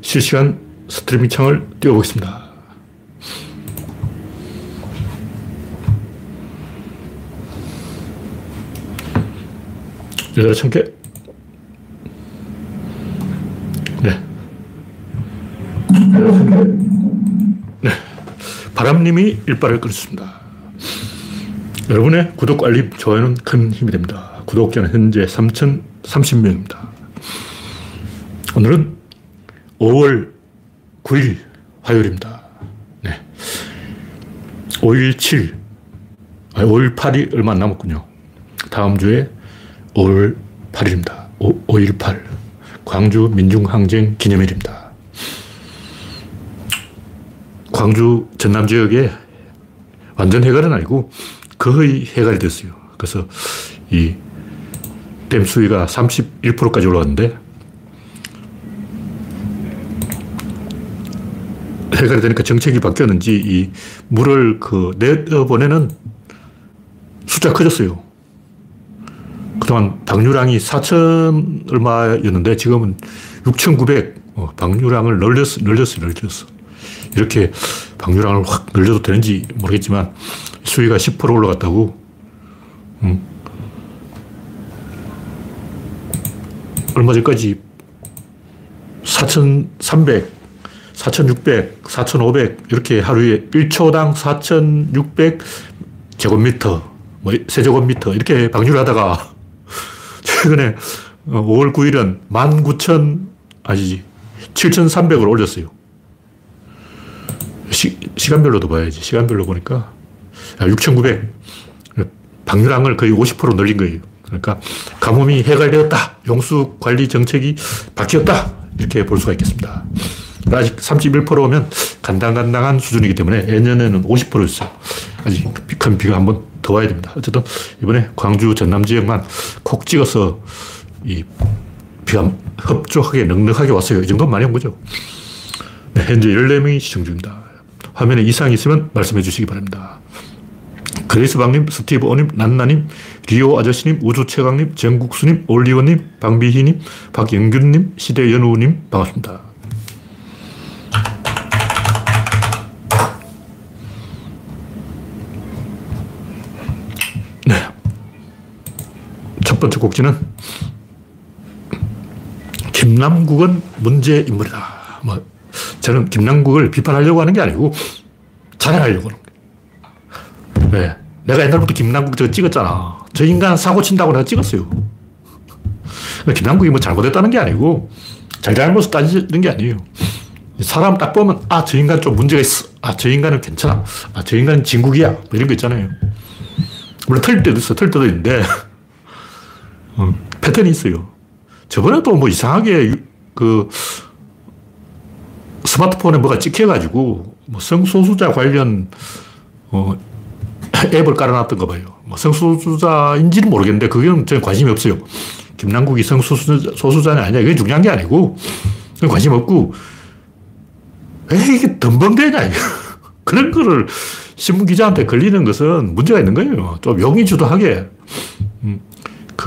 실시간 스트리밍 창을 띄워보겠습니다. 천 개. 네. 네. 바람님이 일발을 끊습니다. 여러분의 구독, 알림, 좋아요는 큰 힘이 됩니다. 구독자는 현재 3,030명입니다. 오늘은 5월 9일 화요일입니다. 네. 5일 7, 아니 5일 8이 얼마 안 남았군요. 다음 주에 5월 8일입니다. 5, 5.18 광주 민중항쟁 기념일입니다. 광주 전남 지역에 완전 해갈은 아니고 거의 해갈이 됐어요. 그래서 이 댐 수위가 31%까지 올라갔는데 해갈이 되니까 정책이 바뀌었는지 이 물을 그 내어보내는 숫자 커졌어요. 그동안 방류량이 4천 얼마였는데 지금은 6,900 어, 방류량을 늘렸어, 늘렸어, 늘렸어. 이렇게 방류량을 확 늘려도 되는지 모르겠지만 수위가 10% 올라갔다고. 음. 얼마 전까지 4,300, 4,600, 4,500 이렇게 하루에 1초당 4,600 제곱미터, 뭐 세제곱미터 이렇게 방류를 하다가 최근에 5월 9일은 19,000, 아니지, 7,300을 올렸어요. 시, 시간별로도 봐야지. 시간별로 보니까 6,900. 방류량을 거의 50% 늘린 거예요. 그러니까 가뭄이 해결되었다. 용수 관리 정책이 바뀌었다. 이렇게 볼 수가 있겠습니다. 아직 31%면 간당간당한 수준이기 때문에 예년에는 50%였어요. 아직 큰 비가 한 번 더 와야 됩니다. 어쨌든 이번에 광주 전남 지역만 콕 찍어서 이 비가 흡족하게 넉넉하게 왔어요. 이 정도면 많이 온 거죠. 네, 현재 14명이 시청 중입니다. 화면에 이상이 있으면 말씀해 주시기 바랍니다. 그레이스방님, 스티브 오님, 난나님, 리오 아저씨님, 우주최강님, 정국수님, 올리원님, 방비희님, 박영균님, 시대연우님, 반갑습니다. 네. 첫 번째 곡지는 김남국은 문제 인물이다. 뭐, 저는 김남국을 비판하려고 하는 게 아니고 자랑하려고 하는 거예요. 왜? 내가 옛날부터 김남국 저 찍었잖아. 저 인간 사고 친다고 내가 찍었어요. 김남국이 뭐 잘못했다는 게 아니고 잘잘못을 따지는 게 아니에요. 사람 딱 보면 아, 저 인간 좀 문제가 있어. 아, 저 인간은 괜찮아. 아, 저 인간은 진국이야. 뭐 이런 거 있잖아요. 물론 틀릴 때도 있어. 틀릴 때도 있는데 어, 패턴이 있어요. 저번에도 뭐 이상하게 그 스마트폰에 뭐가 찍혀가지고 뭐 성소수자 관련 어, 앱을 깔아놨던 거 봐요. 뭐 성소수자인지는 모르겠는데 그게 저는 관심이 없어요. 김남국이 성소수자는 아니야. 그게 중요한 게 아니고 그건 관심 없고 왜 이게 덤벙대냐 그런 거를 신문 기자한테 걸리는 것은 문제가 있는 거예요. 좀 용의주도하게.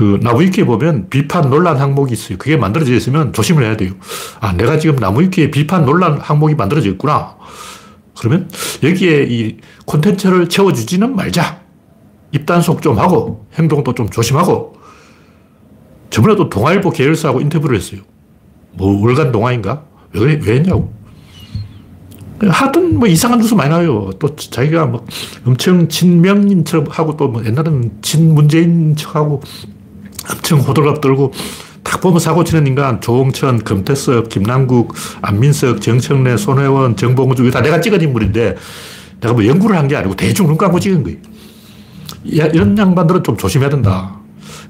음. 그 나무위키에 보면 비판 논란 항목이 있어요. 그게 만들어져 있으면 조심을 해야 돼요. 아, 내가 지금 나무위키에 비판 논란 항목이 만들어져 있구나. 그러면 여기에 이 콘텐츠를 채워주지는 말자. 입단속 좀 하고 행동도 좀 조심하고 저번에도 동아일보 계열사하고 인터뷰를 했어요. 뭐 월간 동아인가? 왜, 왜 했냐고. 하여튼 뭐 이상한 뉴스 많이 나와요. 또 자기가 뭐 엄청 친명인 척 하고 또 뭐 옛날에는 친문재인 척하고 엄청 호들갑 떨고 딱 보면 사고 치는 인간 조홍천, 금태섭, 김남국, 안민석, 정청래, 손혜원, 정봉주 다 내가 찍은 인물인데 내가 뭐 연구를 한 게 아니고 대충 눈 감고 찍은 거예요. 이런 양반들은 좀 조심해야 된다.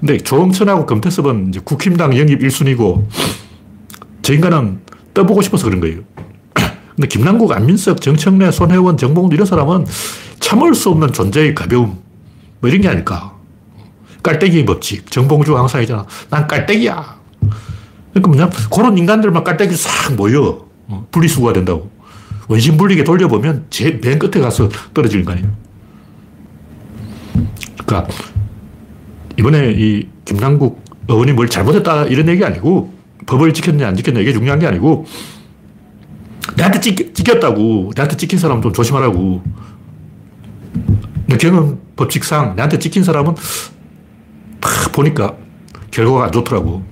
근데 조홍천하고 금태섭은 이제 국힘당 영입 1순위고 저 인간은 떠보고 싶어서 그런 거예요. 근데 김남국, 안민석, 정청래, 손혜원, 정봉주 이런 사람은 참을 수 없는 존재의 가벼움 뭐 이런 게 아닐까. 깔때기 법칙. 정봉주 항상 하잖아. 난 깔때기야. 그러니까 뭐냐. 그런 인간들만 깔때기 싹 모여. 어, 분리수거가 된다고. 원심분리게 돌려보면 제맨 끝에 가서 거 아니에요. 그러니까 이번에 이 김남국 의원이 뭘 잘못했다 이런 얘기 아니고 법을 지켰냐 안 지켰냐 이게 중요한 게 아니고 내한테 찍, 찍혔다고. 내한테 찍힌 사람 좀 조심하라고. 내 경험 법칙상 내한테 찍힌 사람은 딱 보니까 결과가 안 좋더라고.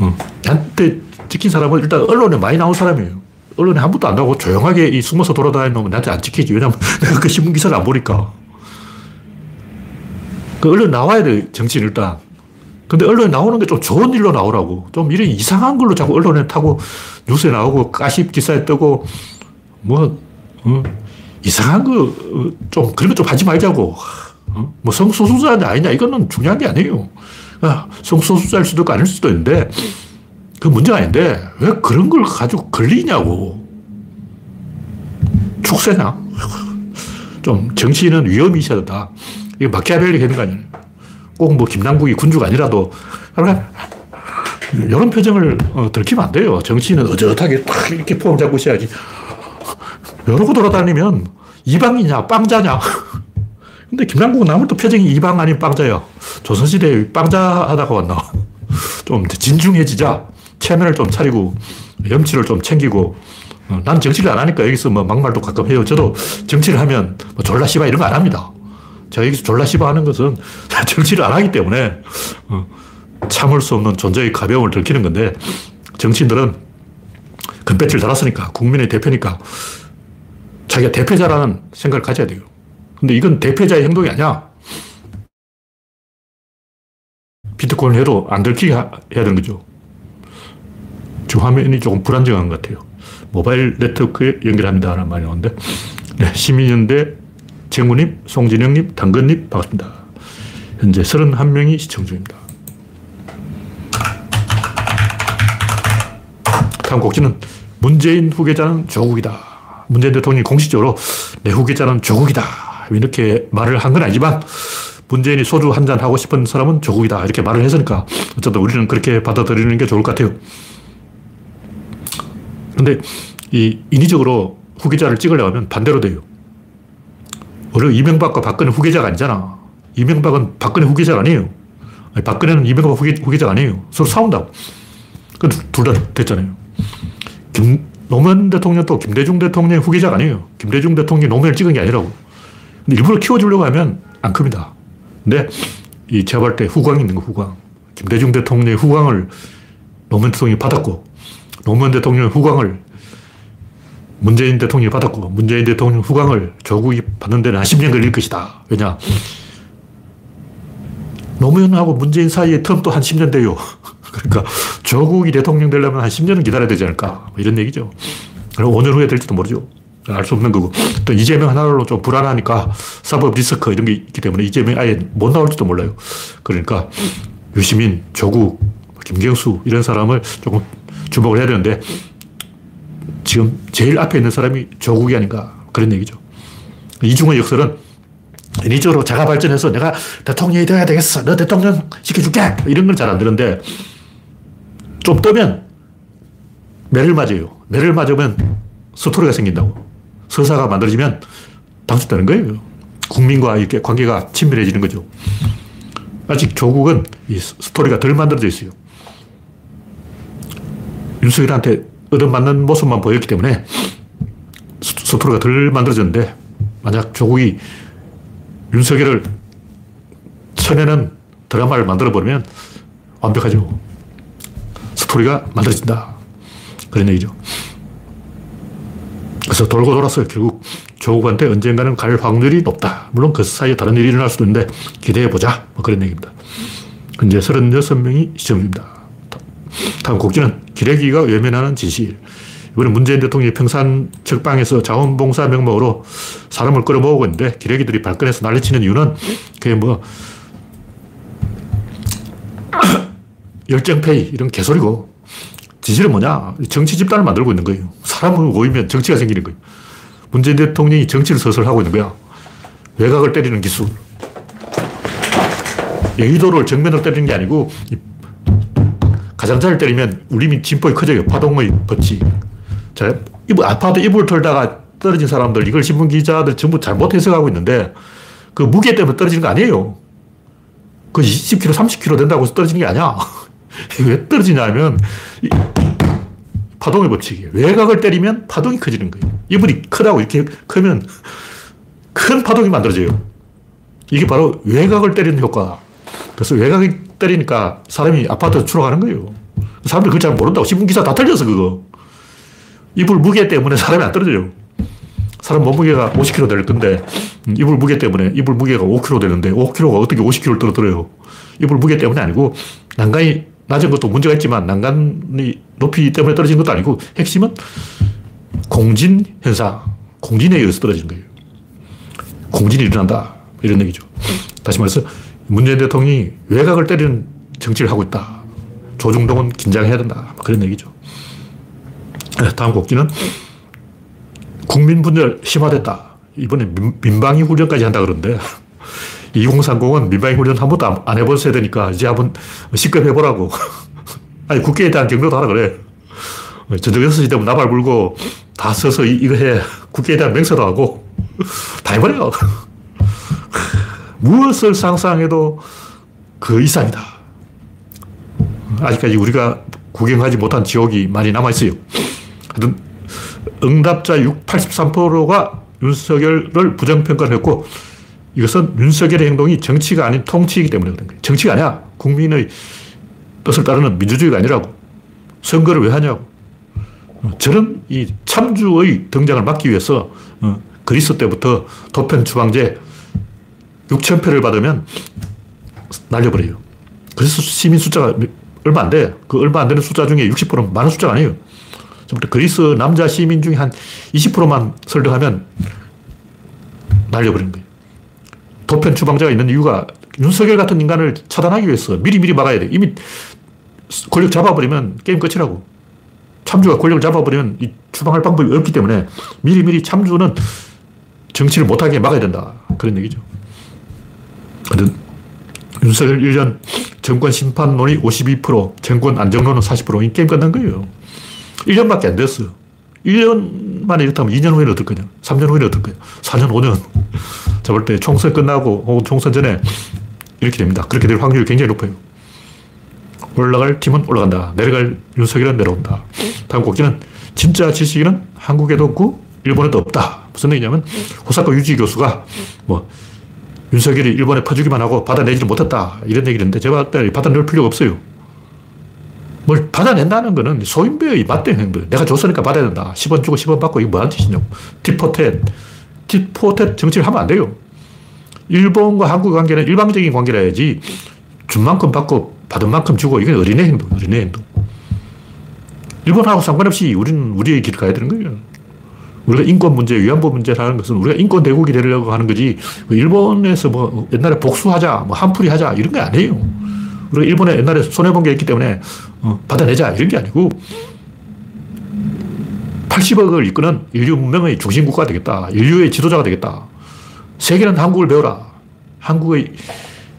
어. 나한테 찍힌 사람은 일단 언론에 많이 나온 사람이에요. 언론에 한 번도 안 나오고 조용하게 이 숨어서 돌아다니는 놈은 나한테 안 찍히지. 왜냐면 내가 그 신문 기사를 안 보니까. 그 언론 나와야 돼, 정치인 일단. 근데 언론에 나오는 게 좀 좋은 일로 나오라고. 좀 이런 이상한 걸로 자꾸 언론에 타고 뉴스에 나오고 가십 기사에 뜨고 뭐, 어, 이상한 거, 어, 좀, 그런 거 좀 하지 말자고. 어? 뭐 성소수자냐 아니냐 이거는 중요한 게 아니에요. 아, 성소수자일 수도 있고 아닐 수도 있는데 그 문제가 아닌데 왜 그런 걸 가지고 걸리냐고. 축세나? 좀 정치인은 위험이 있어야 된다. 이게 마키아벨리 하는 거 아니에요. 꼭 뭐 김남국이 군주가 아니라도 이런 표정을 어, 들키면 안 돼요. 정치인은 어젓하게 탁 이렇게 폼 잡고 있어야지. 이러고 돌아다니면 이방이냐 빵자냐. 근데 김남국은 아무래도 표정이 이방 아닌 빵자야. 조선시대에 빵자 하다가 왔나. 좀 진중해지자. 체면을 좀 차리고 염치를 좀 챙기고 어, 난 정치를 안 하니까 여기서 뭐 막말도 가끔 해요. 저도 정치를 하면 뭐 졸라 씨바 이런 거 안 합니다. 제가 여기서 졸라 씨바 하는 것은 정치를 안 하기 때문에 어, 참을 수 없는 존재의 가벼움을 들키는 건데 정치인들은 금배지를 달았으니까 국민의 대표니까 자기가 대표자라는 생각을 가져야 돼요. 근데 이건 대표자의 행동이 아니야. 비트코인 해도 안 들키게 해야 되는 거죠. 지금 화면이 조금 불안정한 것 같아요. 모바일 네트워크에 연결합니다. 라는 말이 나오는데. 네, 시민연대 정우님, 송진영님, 당근님, 반갑습니다. 현재 31명이 시청 중입니다. 다음 곡지는 문재인 후계자는 조국이다. 문재인 대통령이 공식적으로 내 후계자는 조국이다. 이렇게 말을 한 건 아니지만 문재인이 소주 한 잔 하고 싶은 사람은 조국이다. 이렇게 말을 했으니까 어쨌든 우리는 그렇게 받아들이는 게 좋을 것 같아요. 근데 이 인위적으로 후계자를 찍으려면 반대로 돼요. 원래 이명박과 박근혜 후계자가 아니잖아. 이명박은 박근혜 후계자가 아니에요. 아니, 박근혜는 이명박 후계, 후계자가 아니에요. 서로 싸운다고. 둘다 됐잖아요. 김, 노무현 대통령도 김대중 대통령 후계자가 아니에요. 김대중 대통령이 노무현을 찍은 게 아니라고. 근데 일부러 키워주려고 하면 안 큽니다. 근데 이 제가 볼때 후광이 있는 거, 후광. 김대중 대통령의 후광을 노무현 대통령이 받았고, 노무현 대통령 후광을 문재인 대통령이 받았고 문재인 대통령 후광을 조국이 받는 데는 한 10년 걸릴 것이다. 왜냐? 노무현하고 문재인 사이에 텀도 한 10년 돼요. 그러니까 조국이 대통령 되려면 한 10년은 기다려야 되지 않을까. 뭐 이런 얘기죠. 그리고 5년 후에 될지도 모르죠. 알 수 없는 거고. 또 이재명 하나로 좀 불안하니까 사법 리스크 이런 게 있기 때문에 이재명이 아예 못 나올지도 몰라요. 그러니까 유시민, 조국, 김경수 이런 사람을 조금 주목을 해야 되는데 지금 제일 앞에 있는 사람이 조국이 아닌가 그런 얘기죠. 이중의 역설은 인위적으로 자가 발전해서 내가 대통령이 되어야 되겠어. 너 대통령 시켜줄게. 이런 건 잘 안 되는데 좀 뜨면 매를 맞아요. 매를 맞으면 스토리가 생긴다고. 서사가 만들어지면 당선되는 거예요. 국민과 이렇게 관계가 친밀해지는 거죠. 아직 조국은 이 스토리가 덜 만들어져 있어요. 윤석열한테 얻어맞는 모습만 보였기 때문에 스토리가 덜 만들어졌는데 만약 조국이 윤석열을 쳐내는 드라마를 만들어버리면 완벽하죠. 스토리가 만들어진다. 그런 얘기죠. 그래서 돌고 돌아서 결국 조국한테 언젠가는 갈 확률이 높다. 물론 그 사이에 다른 일이 일어날 수도 있는데 기대해보자. 뭐 그런 얘기입니다. 현재 36명이 시청 중입니다. 다음 곡지는 기레기가 외면하는 진실. 이번에 문재인 대통령이 평산 적방에서 자원봉사 명목으로 사람을 끌어모으고 있는데 기레기들이 발끈해서 난리치는 이유는 그게 뭐 열정페이 이런 개소리고 진실은 뭐냐? 정치 집단을 만들고 있는 거예요. 사람을 모이면 정치가 생기는 거예요. 문재인 대통령이 정치를 서설하고 있는 거야. 외곽을 때리는 기술. 여의도를 정면으로 때리는 게 아니고 가장자를 때리면 울림이 진폭이 커져요. 파동의 법칙. 자, 이불, 아파트 이불 털다가 떨어진 사람들, 이걸 신문 기자들 전부 잘못 해석하고 있는데 그 무게 때문에 떨어지는 거 아니에요. 그 20kg, 30kg 된다고 해서 떨어지는 게 아니야. 왜 떨어지냐면 파동의 법칙이에요. 외곽을 때리면 파동이 커지는 거예요. 이불이 크다고 이렇게 크면 큰 파동이 만들어져요. 이게 바로 외곽을 때리는 효과. 그래서 외곽이 때리니까 사람이 아파트 추락하는 거예요. 사람들이 그걸 잘 모른다고. 신문기사 다 틀렸어, 그거. 이불 무게 때문에 사람이 안 떨어져요. 사람 몸무게가 50kg 될 건데, 음, 이불 무게 때문에 이불 무게가 5kg 되는데, 5kg가 어떻게 50kg를 떨어뜨려요? 이불 무게 때문에 아니고, 난간이 낮은 것도 문제가 있지만, 난간이 높이 때문에 떨어진 것도 아니고, 핵심은 공진 현상, 공진에 의해서 떨어지는 거예요. 공진이 일어난다. 이런 얘기죠. 다시 말해서, 문재인 대통령이 외곽을 때리는 정치를 하고 있다. 조중동은 긴장해야 된다. 그런 얘기죠. 네, 다음 곡지는 국민 분열 심화됐다. 이번에 민, 방위 훈련까지 한다 그러는데 2030은 민방위 훈련 한 번도 안 해보셔야 되니까 이제 한번 시급 해보라고. 아니, 국회에 대한 경로도 하라 그래. 저녁 6시 되면 나발 불고 다 써서 이거 해. 국회에 대한 맹세도 하고 다 해버려. 무엇을 상상해도 그 이상이다. 아직까지 우리가 구경하지 못한 지옥이 많이 남아있어요. 하여튼, 응답자 6, 83%가 윤석열을 부정평가를 했고, 이것은 윤석열의 행동이 정치가 아닌 통치이기 때문에 그런 거예요. 정치가 아니야. 국민의 뜻을 따르는 민주주의가 아니라고. 선거를 왜 하냐고. 저는 이 참주의 등장을 막기 위해서 어, 그리스 때부터 도편 추방제 6천 표를 받으면 날려버려요. 그래서 시민 숫자가 얼마 안 돼. 그 얼마 안 되는 숫자 중에 60%는 많은 숫자가 아니에요. 그리스 남자 시민 중에 한 20%만 설득하면 날려버리는 거예요. 도편 추방자가 있는 이유가 윤석열 같은 인간을 차단하기 위해서 미리미리 막아야 돼. 이미 권력 잡아버리면 게임 끝이라고. 참주가 권력을 잡아버리면 이 추방할 방법이 없기 때문에 미리미리 참주는 정치를 못하게 막아야 된다. 그런 얘기죠. 윤석열 1년 정권 심판론이 52%, 정권 안정론은 40%인 게임 끝난 거예요. 1년밖에 안 됐어요. 1년 만에 이렇다면 2년 후에는 어떨 거냐? 3년 후에는 어떨 거냐? 4년, 5년. 자, 볼 때 총선 끝나고 혹은 총선 전에 이렇게 됩니다. 그렇게 될 확률이 굉장히 높아요. 올라갈 팀은 올라간다. 내려갈 윤석열은 내려온다. 다음 곡지는 진짜 지식인은 한국에도 없고 일본에도 없다. 무슨 얘기냐면 호사카 유지 교수가 뭐 윤석열이 일본에 퍼주기만 하고 받아내지를 못했다. 이런 얘기를 했는데 제가 받아낼 필요가 없어요. 뭘 받아낸다는 거는 소인배의 맞대응 행동. 내가 줬으니까 받아야 된다. 10원 주고 10원 받고 이게 뭐하는 짓이냐고. 티포텟. 티포텟 정치를 하면 안 돼요. 일본과 한국 관계는 일방적인 관계라 야지 준 만큼 받고 받은 만큼 주고 이건 어린애 행동, 어린애 행동. 일본하고 상관없이 우리는 우리의 길을 가야 되는 거예요. 우리가 인권 문제, 위안부 문제라는 것은 우리가 인권 대국이 되려고 하는 거지, 그 일본에서 뭐 옛날에 복수하자, 뭐 한풀이 하자, 이런 게 아니에요. 우리가 일본에 옛날에 손해본 게 있기 때문에 어, 받아내자, 이런 게 아니고, 80억을 이끄는 인류 문명의 중심 국가가 되겠다. 인류의 지도자가 되겠다. 세계는 한국을 배워라. 한국의,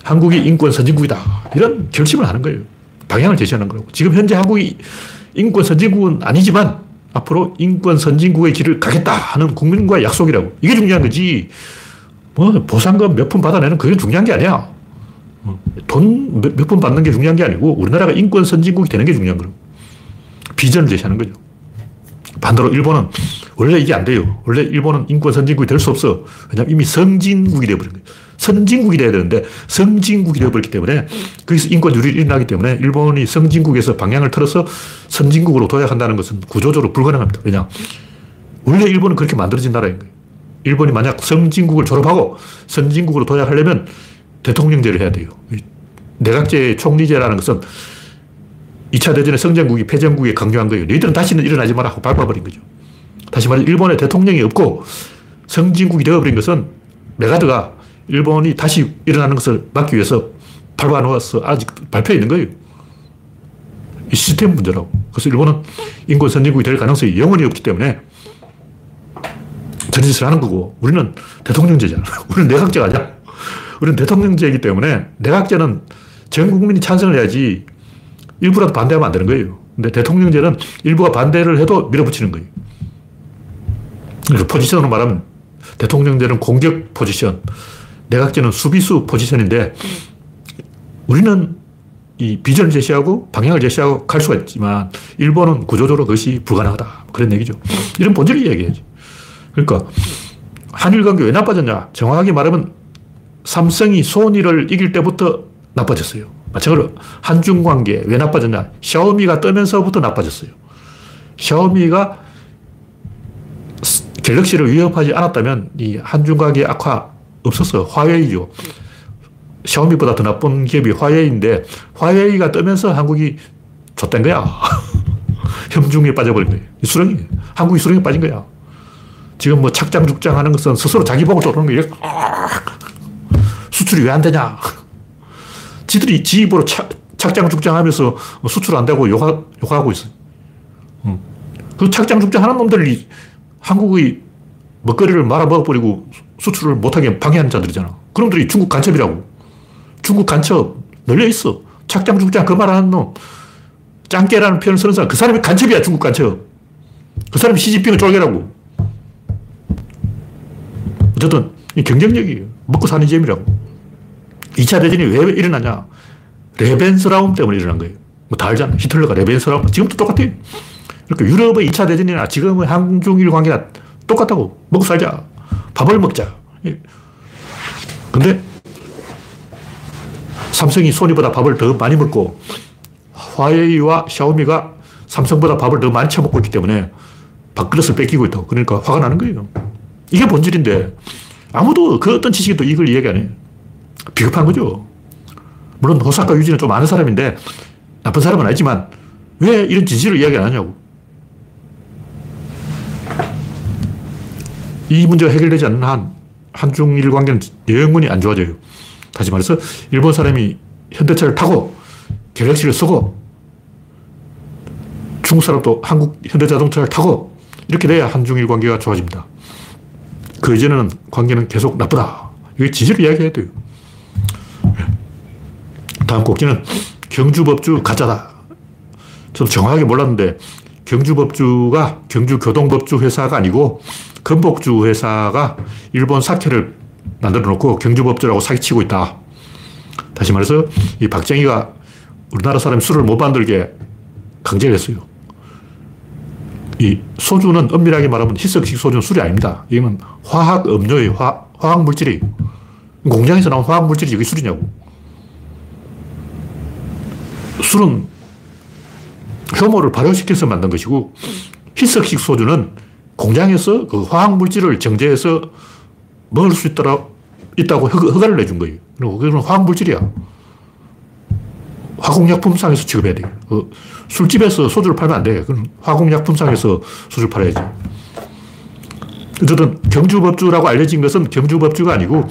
한국이 인권 선진국이다. 이런 결심을 하는 거예요. 방향을 제시하는 거고. 지금 현재 한국이 인권 선진국은 아니지만 앞으로 인권 선진국의 길을 가겠다 하는 국민과의 약속이라고. 이게 중요한 거지. 뭐 보상금 몇 푼 받아내는 그게 중요한 게 아니야. 어, 돈몇 푼 받는 게 중요한 게 아니고 우리나라가 인권 선진국이 되는 게 중요한 거라고. 비전을 제시하는 거죠. 반대로 일본은 원래 이게 안 돼요. 원래 일본은 인권 선진국이 될 수 없어. 왜냐하면 이미 선진국이 되어버린 거예요. 선진국이 돼야 되는데 성진국이 되어버렸기 때문에 거기서 인권 유리 일어나기 때문에 일본이 성진국에서 방향을 틀어서 선진국으로 도약한다는 것은 구조적으로 불가능합니다. 왜냐? 원래 일본은 그렇게 만들어진 나라인 거예요. 일본이 만약 성진국을 졸업하고 선진국으로 도약하려면 대통령제를 해야 돼요. 내각제 총리제라는 것은 2차 대전에 성장국이 패전국에 강조한 거예요. 너희들은 다시는 일어나지 마라 하고 밟아버린 거죠. 다시 말해 일본에 대통령이 없고 성진국이 되어버린 것은 메가드가 일본이 다시 일어나는 것을 막기 위해서 밟아 놓아서 아직 발표해 있는 거예요. 이 시스템 문제라고. 그래서 일본은 인권 선진국이 될 가능성이 영원히 없기 때문에 저런 짓을 하는 거고, 우리는 대통령제잖아. 우리는 내각제가 아니야. 우리는 대통령제이기 때문에 내각제는 전 국민이 찬성을 해야지 일부라도 반대하면 안 되는 거예요. 근데 대통령제는 일부가 반대를 해도 밀어붙이는 거예요. 그래서 포지션으로 말하면 대통령제는 공격 포지션, 내각제는 수비수 포지션인데 우리는 이 비전을 제시하고 방향을 제시하고 갈 수가 있지만 일본은 구조적으로 그것이 불가능하다. 그런 얘기죠. 이런 본질을 이야기해야지. 그러니까 한일 관계 왜 나빠졌냐? 정확하게 말하면 삼성이 소니를 이길 때부터 나빠졌어요. 마찬가지로 한중 관계 왜 나빠졌냐? 샤오미가 뜨면서부터 나빠졌어요. 샤오미가 갤럭시를 위협하지 않았다면 이 한중 관계 악화 없었어요. 화웨이죠. 샤오미보다 더 나쁜 기업이 화웨이인데 화웨이가 뜨면서 한국이 좆된 거야. 혐중에 빠져버린 거예요. 수렁이. 한국이 수렁에 빠진 거야. 지금 뭐 착장 죽장 하는 것은 스스로 자기 복을 조르는 거예요. 수출이 왜 안 되냐. 지들이 지 입으로 착, 착장 죽장 하면서 수출 안 되고 욕하, 욕하고 있어. 그 착장 죽장 하는 놈들이 한국의 먹거리를 말아먹어버리고 수출을 못하게 방해하는 자들이잖아. 그놈들이 중국 간첩이라고. 중국 간첩 널려 있어. 착장 죽장 그 말하는 놈. 짱깨라는 표현을 쓰는 사람. 그 사람이 간첩이야, 중국 간첩. 그 사람이 시진핑을 쫄개라고. 어쨌든, 경쟁력이 먹고 사는 재미라고. 2차 대전이 왜 일어나냐. 레벤스라움 때문에 일어난 거예요. 뭐 다 알잖아. 히틀러가 레벤스라움. 지금도 똑같아. 그러니까 유럽의 2차 대전이나 지금의 한중일 관계가 똑같다고. 먹고 살자. 밥을 먹자. 예. 근데 삼성이 소니보다 밥을 더 많이 먹고 화웨이와 샤오미가 삼성보다 밥을 더 많이 처먹고 있기 때문에 밥그릇을 뺏기고 있다고. 그러니까 화가 나는 거예요. 이게 본질인데 아무도 그 어떤 지식도 이걸 이야기 안 해. 비겁한 거죠. 물론 호사카 유지는 좀 아는 사람인데 나쁜 사람은 아니지만 왜 이런 진실을 이야기 안 하냐고. 이 문제가 해결되지 않는 한 한중일 관계는 영원히 안 좋아져요. 다시 말해서 일본 사람이 현대차를 타고 갤럭시를 쓰고 중국 사람도 한국 현대자동차를 타고 이렇게 돼야 한중일 관계가 좋아집니다. 그 이전에는 관계는 계속 나쁘다. 이게 진실을 이야기해야 돼요. 다음 꼭지는 경주법주 가짜다. 저도 정확하게 몰랐는데 경주법주가 경주교동법주 회사가 아니고 건복주 회사가 일본 사케를 만들어 놓고 경주법주라고 사기치고 있다. 다시 말해서 이 박정희가 우리나라 사람이 술을 못 만들게 강제를 했어요. 이 소주는 엄밀하게 말하면 희석식 소주는 술이 아닙니다. 이건 화학 음료예요. 화, 화학 물질이에요. 공장에서 나온 화학 물질이 여기 술이냐고. 술은 효모를 발효시켜서 만든 것이고 희석식 소주는 공장에서 그 화학 물질을 정제해서 먹을 수 있더라, 있다고 허가를 내준 거예요. 그리고 그건 화학 물질이야. 화공약품상에서 취급해야 돼. 그 술집에서 소주를 팔면 안 돼. 그건 화공약품상에서 소주를 팔아야지. 어쨌든 경주법주라고 알려진 것은 경주법주가 아니고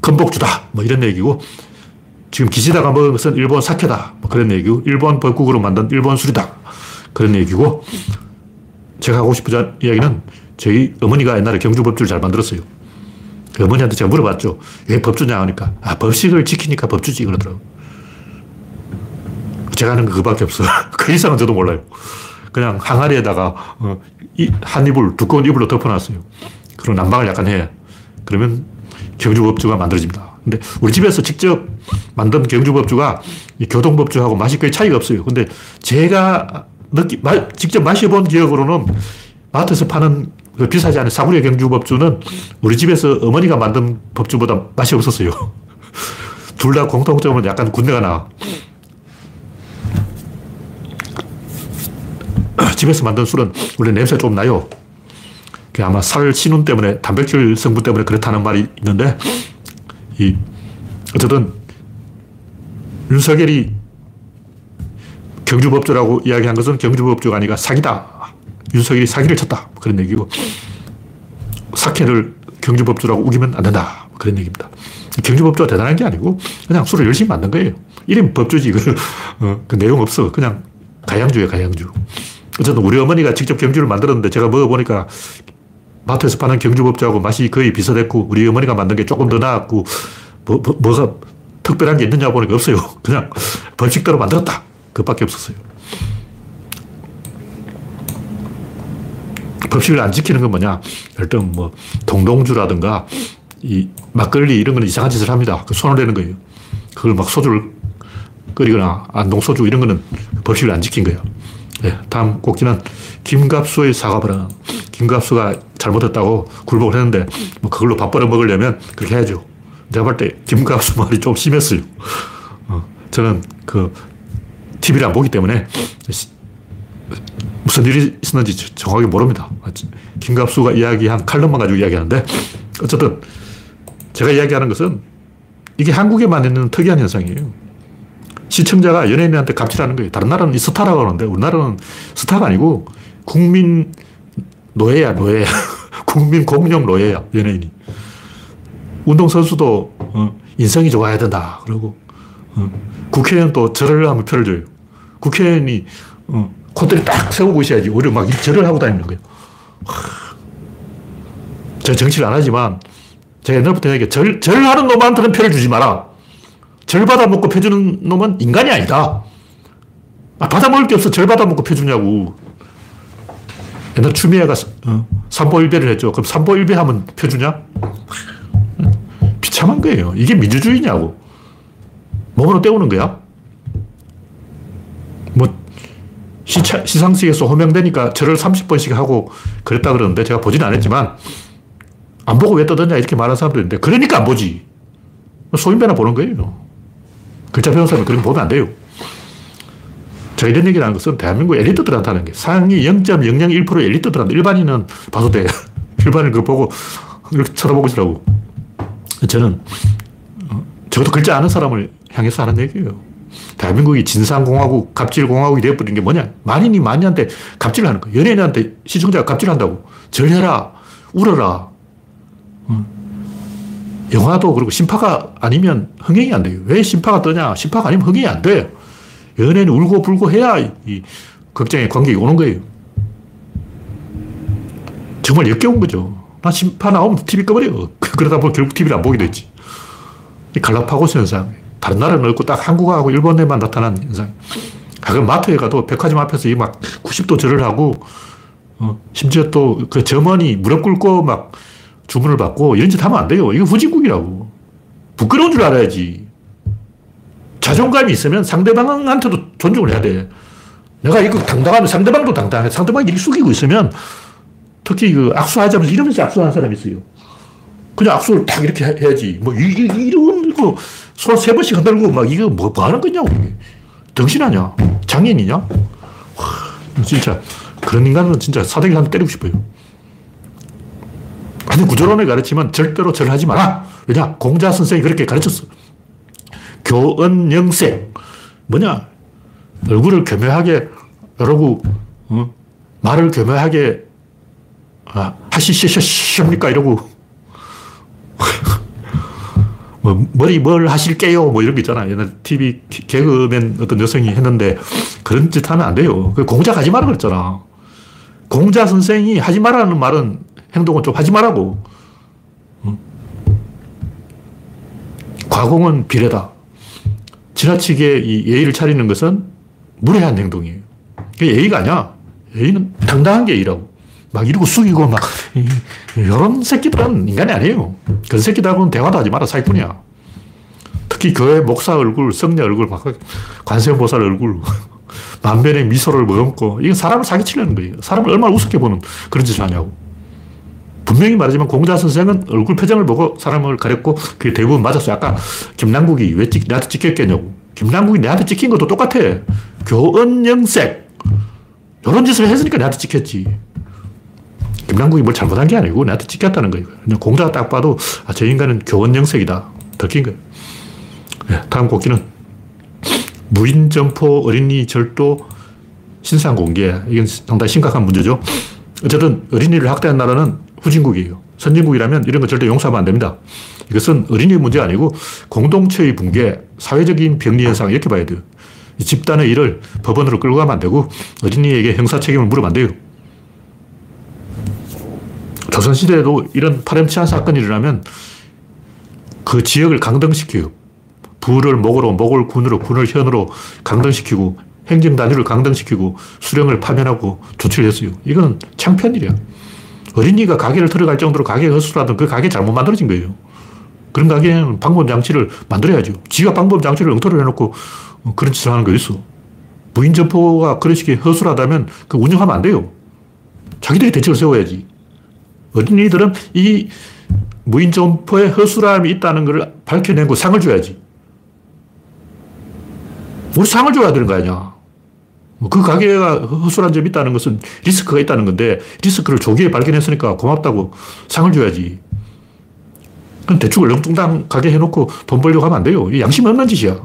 건복주다. 뭐 이런 얘기고 지금 기시다가 먹은 것은 일본 사케다. 뭐 그런 얘기고 일본 벌국으로 만든 일본 술이다. 그런 얘기고 제가 하고 싶은 이야기는 저희 어머니가 옛날에 경주 법주를 잘 만들었어요. 그 어머니한테 제가 물어봤죠. 왜 법주냐 하니까 아 법식을 지키니까 법주지 그러더라고. 제가 하는 거 그밖에 없어. 그 이상은 저도 몰라요. 그냥 항아리에다가 어, 한 이불, 두꺼운 이불로 덮어놨어요. 그리고 난방을 약간 해. 그러면 경주 법주가 만들어집니다. 근데 우리 집에서 직접 만든 경주법주가 교동법주하고 맛이 거의 차이가 없어요. 근데 제가 느끼, 마, 직접 마셔본 기억으로는 마트에서 파는 그 비싸지 않은 사구리 경주법주는 우리 집에서 어머니가 만든 법주보다 맛이 없었어요. 둘 다 공통점은 약간 군대가 나. 집에서 만든 술은 원래 냄새가 좀 나요. 아마 살 신운 때문에 단백질 성분 때문에 그렇다는 말이 있는데 이 어쨌든 윤석열이 경주법조라고 이야기한 것은 경주법조가 아니라 사기다. 윤석열이 사기를 쳤다. 그런 얘기고 사케를 경주법조라고 우기면 안 된다. 그런 얘기입니다. 경주법조가 대단한 게 아니고 그냥 술을 열심히 만든 거예요. 이름 법조지. 그, 어, 그 내용 없어. 그냥 가양주예요, 가양주. 어쨌든 우리 어머니가 직접 경주를 만들었는데 제가 먹어보니까 마트에서 파는 경주법주하고 맛이 거의 비슷했고 우리 어머니가 만든 게 조금 더 나았고 뭐, 뭐, 뭐가 특별한 게 있느냐 보니까 없어요. 그냥 벌칙대로 만들었다. 그밖에 없었어요. 법칙을 안 지키는 건 뭐냐? 일단 뭐 동동주라든가 이 막걸리 이런 거는 이상한 짓을 합니다. 그 손을 내는 거예요. 그걸 막 소주를 끓이거나 안동 소주 이런 거는 법칙을 안 지킨 거예요. 네, 다음 꼭지는 김갑수의 사과 발언. 김갑수가 잘못했다고 굴복을 했는데 뭐 그걸로 밥 벌어 먹으려면 그렇게 해야죠. 내가 볼 때 김갑수 말이 좀 심했어요. 어, 저는 그 TV를 안 보기 때문에 무슨 일이 있었는지 정확하게 모릅니다. 김갑수가 이야기한 칼럼만 가지고 이야기하는데 어쨌든 제가 이야기하는 것은 이게 한국에만 있는 특이한 현상이에요. 시청자가 연예인한테 갑질하는 거예요. 다른 나라는 스타라고 하는데 우리나라는 스타가 아니고 국민 노예야, 노예. 국민 공용 노예야, 연예인이. 운동선수도 어, 인성이 좋아야 된다. 그리고 어, 국회의원 또 절을 하면 표를 줘요. 국회의원이 어, 콧대를 딱 세우고 있어야지. 오히려 막 절을 하고 다니는 거예요. 제가 정치를 안 하지만 제가 옛날부터 얘기해 절, 절하는 놈한테는 표를 주지 마라. 절 받아먹고 펴주는 놈은 인간이 아니다. 아, 받아먹을 게 없어. 절 받아먹고 펴주냐고. 옛날 추미애가 어, 삼보일배를 했죠. 그럼 삼보일배 하면 펴주냐? 비참한 거예요. 이게 민주주의냐고. 몸으로 때우는 거야? 뭐, 시차, 시상식에서 호명되니까 절을 30번씩 하고 그랬다 그러는데 제가 보진 않았지만 안 보고 왜 떠드냐 이렇게 말하는 사람도 있는데 그러니까 안 보지. 소인배나 보는 거예요. 글자 배운 사람은 그런 거 보면 안 돼요. 저 이런 얘기를 하는 것은 대한민국 엘리트들한테 하는 게 상위 0.001% 엘리트들한테 일반인은 봐도 돼. 일반인 그거 보고 이렇게 쳐다보고 있으라고. 저는 어, 적어도 글자 아는 사람을 향해서 하는 얘기예요. 대한민국이 진상공화국, 갑질공화국이 되어버린 게 뭐냐? 만인이 만인한테 갑질을 하는 거예요. 연예인한테 시청자가 갑질한다고. 절해라, 울어라. 영화도 그리고 심파가 아니면 흥행이 안 돼요. 왜 심파가 뜨냐? 심파가 아니면 흥행이 안 돼요. 연예인 울고 불고 해야 이 극장에 관객이 오는 거예요. 정말 역겨운 거죠. 나 심파 나오면 TV 꺼버려. 그러다 보면 결국 TV를 안 보게 됐지. 이 갈라파고스 현상. 다른 나라는 없고 딱 한국하고 일본에만 나타난 현상. 가끔 마트에 가도 백화점 앞에서 막 90도 절을 하고, 어, 심지어 또 그 점원이 무릎 꿇고 막 주문을 받고 이런 짓 하면 안 돼요. 이거 후진국이라고. 부끄러운 줄 알아야지. 자존감이 있으면 상대방한테도 존중을 해야 돼. 내가 이거 당당하면 상대방도 당당해. 상대방이 이렇게 숙이고 있으면 특히 그 악수하자면서 이러면서 악수하는 사람이 있어요. 그냥 악수를 딱 이렇게 해야지. 뭐, 이, 이런, 거, 손 세 번씩 흔들고 막 이거 뭐, 뭐 하는 거냐고. 정신하냐? 장인이냐? 와, 진짜. 그런 인간은 진짜 사대기 한 때리고 싶어요. 아니, 구조론을 가르치면 절대로 절하지 마라. 왜냐? 공자 선생이 그렇게 가르쳤어. 교언영생. 뭐냐? 얼굴을 교묘하게 이러고, 어? 말을 교묘하게 아, 하시시십니까? 이러고. 뭐, 머리 뭘 하실게요? 뭐 이런 거 있잖아. 옛날 TV 개그맨 어떤 여성이 했는데 그런 짓 하면 안 돼요. 그 공자 하지 말라 그랬잖아. 공자 선생이 하지 말라는 말은 행동은 좀 하지 말라고. 과공은 비례다. 지나치게 이 예의를 차리는 것은 무례한 행동이에요. 그게 예의가 아니야. 예의는 당당한 게 예의라고. 막 이러고 숙이고 막, 이런 새끼들은 인간이 아니에요. 그런 새끼들하고는 대화도 하지 마라. 사기꾼이야. 특히 교회 목사 얼굴, 성녀 얼굴, 막 관세음보살 얼굴, 만변의 미소를 머금고, 이건 사람을 사기치려는 거예요. 사람을 얼마나 우습게 보는 그런 짓을 하냐고. 분명히 말하지만 공자 선생은 얼굴 표정을 보고 사람을 가렸고 그게 대부분 맞았어요. 아까 김남국이 왜 찍, 나한테 찍혔겠냐고. 김남국이 내한테 찍힌 것도 똑같아. 교언영색. 이런 짓을 했으니까 내한테 찍혔지. 김남국이 뭘 잘못한 게 아니고 나한테 찍혔다는 거예요. 그냥 공자가 딱 봐도 아, 저 인간은 교원영색이다. 들킨 거예요. 네, 다음 곡기는 무인점포 어린이 절도 신상 공개. 이건 상당히 심각한 문제죠. 어쨌든 어린이를 학대한 나라는 후진국이에요. 선진국이라면 이런 거 절대 용서하면 안 됩니다. 이것은 어린이 문제가 아니고 공동체의 붕괴, 사회적인 병리 현상 이렇게 봐야 돼요. 집단의 일을 법원으로 끌고 가면 안 되고 어린이에게 형사 책임을 물으면 안 돼요. 조선시대에도 이런 파렴치한 사건이 일어나면 그 지역을 강등시켜요. 부를 목으로, 목을 군으로, 군을 현으로 강등시키고 행정 단위를 강등시키고 수령을 파면하고 조치를 했어요. 이건 창피한 일이야. 어린이가 가게를 들어갈 정도로 가게가 허술하던 그 가게 잘못 만들어진 거예요. 그런 가게는 방법 장치를 만들어야죠. 지가 방법 장치를 엉터리를 해놓고, 그런 짓을 하는 거 있어. 무인점포가 그런 식의 허술하다면 그 운영하면 안 돼요. 자기들이 대책을 세워야지. 어린이들은 이 무인 점포에 허술함이 있다는 걸 밝혀내고 상을 줘야지. 우리 상을 줘야 되는 거 아니야. 뭐그 가게가 허술한 점이 있다는 것은 리스크가 있다는 건데 리스크를 조기에 발견했으니까 고맙다고 상을 줘야지. 그럼 대충 얼렁뚱땅 가게 해놓고 돈 벌려고 하면 안 돼요. 이 양심 없는 짓이야.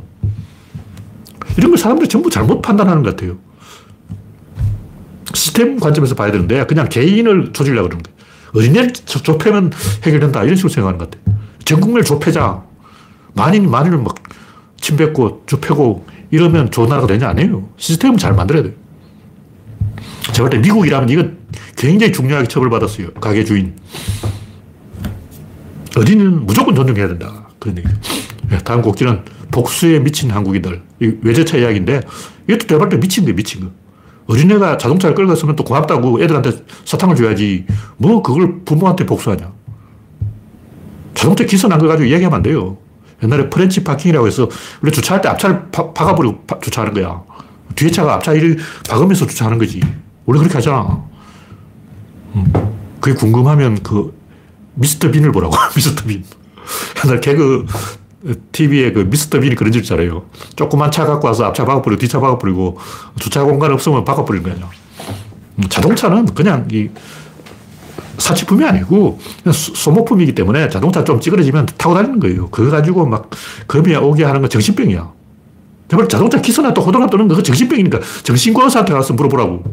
이런 걸 사람들이 전부 잘못 판단하는 것 같아요. 시스템 관점에서 봐야 되는데 그냥 개인을 조지려고 그러는 거예요. 어린이를 좁혀면 해결된다. 이런 식으로 생각하는 것 같아요. 전 국민을 좁혀자. 만인, 만인을 막 침뱉고 좁혀고 이러면 좋은 나라가 되냐? 아니에요. 시스템은 잘 만들어야 돼요. 제가 볼 때 미국이라면 이건 굉장히 중요하게 처벌받았어요. 가게 주인. 어린이는 무조건 존중해야 된다. 그런 얘기. 네, 다음 곡지는 복수에 미친 한국인들. 외제차 이야기인데 이것도 대발 때 미친 거예요, 미친 거. 어린애가 자동차를 끌고 갔으면 또 고맙다고 애들한테 사탕을 줘야지. 뭐 그걸 부모한테 복수하냐. 자동차 기사 난거 가지고 이야기하면 안 돼요. 옛날에 French parking이라고 해서 원래 주차할 때 앞차를 파, 박아버리고 파, 주차하는 거야. 뒤에 차가 앞차를 박으면서 주차하는 거지. 원래 그렇게 하잖아. 음. 그게 궁금하면 그 미스터 빈을 보라고. 미스터 빈. 옛날 개그 TV에 그 미스터 빈이 그런 걸 잘해요. 조그만 차 갖고 와서 앞차 박아버리고 뒷차 박아버리고 주차 공간 없으면 박아버리는 거예요. 음, 자동차는 그냥 이 사치품이 아니고 소모품이기 때문에 자동차 좀 찌그러지면 타고 다니는 거예요. 그거 가지고 막 금이 오게 하는 건 정신병이야. 정말 자동차 기스나 또 호들갑 떠는 거 정신병이니까 정신과의사한테 가서 물어보라고.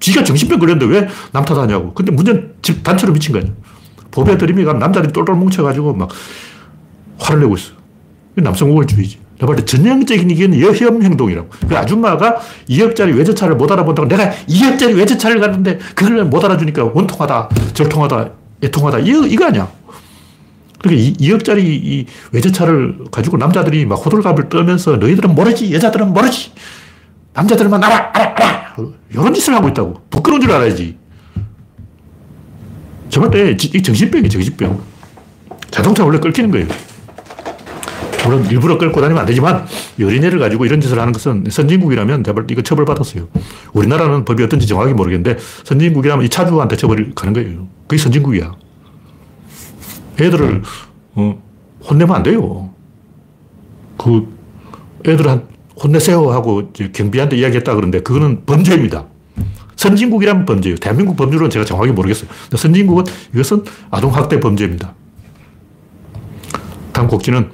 지가 정신병 걸렸는데 왜 남 탓하냐고. 근데 문제는 단체로 미친 거야. 법에 들이미가 남자들이 똘똘 뭉쳐가지고 막 화를 내고 있어. 남성 우월주의지. 내가 볼때 전형적인 이게 여혐 행동이라고. 그 아줌마가 2억짜리 외제차를 못 알아본다고 내가 2억짜리 외제차를 갔는데 그걸 못 알아주니까 원통하다, 절통하다, 애통하다. 이거, 이거 아니야. 그러니까 2, 억짜리 이 외제차를 가지고 남자들이 막 호들갑을 떠면서 너희들은 모르지, 여자들은 모르지. 남자들만 알아, 알아, 알아. 이런 짓을 하고 있다고. 부끄러운 줄 알아야지. 저번 때 정신병이 정신병. 자동차 원래 끌키는 거예요. 물론 일부러 끌고 다니면 안 되지만 어린애를 가지고 이런 짓을 하는 것은 선진국이라면 대발 이거 처벌받았어요. 우리나라는 법이 어떤지 정확히 모르겠는데 선진국이라면 이 차주한테 처벌이 가는 거예요. 그게 선진국이야. 애들을 어, 혼내면 안 돼요. 그 애들 한 혼내세요 하고 경비한테 이야기했다 그러는데 그거는 범죄입니다. 선진국이라면 범죄예요. 대한민국 법률은 제가 정확히 모르겠어요. 선진국은 이것은 아동학대 범죄입니다. 다음 곡지는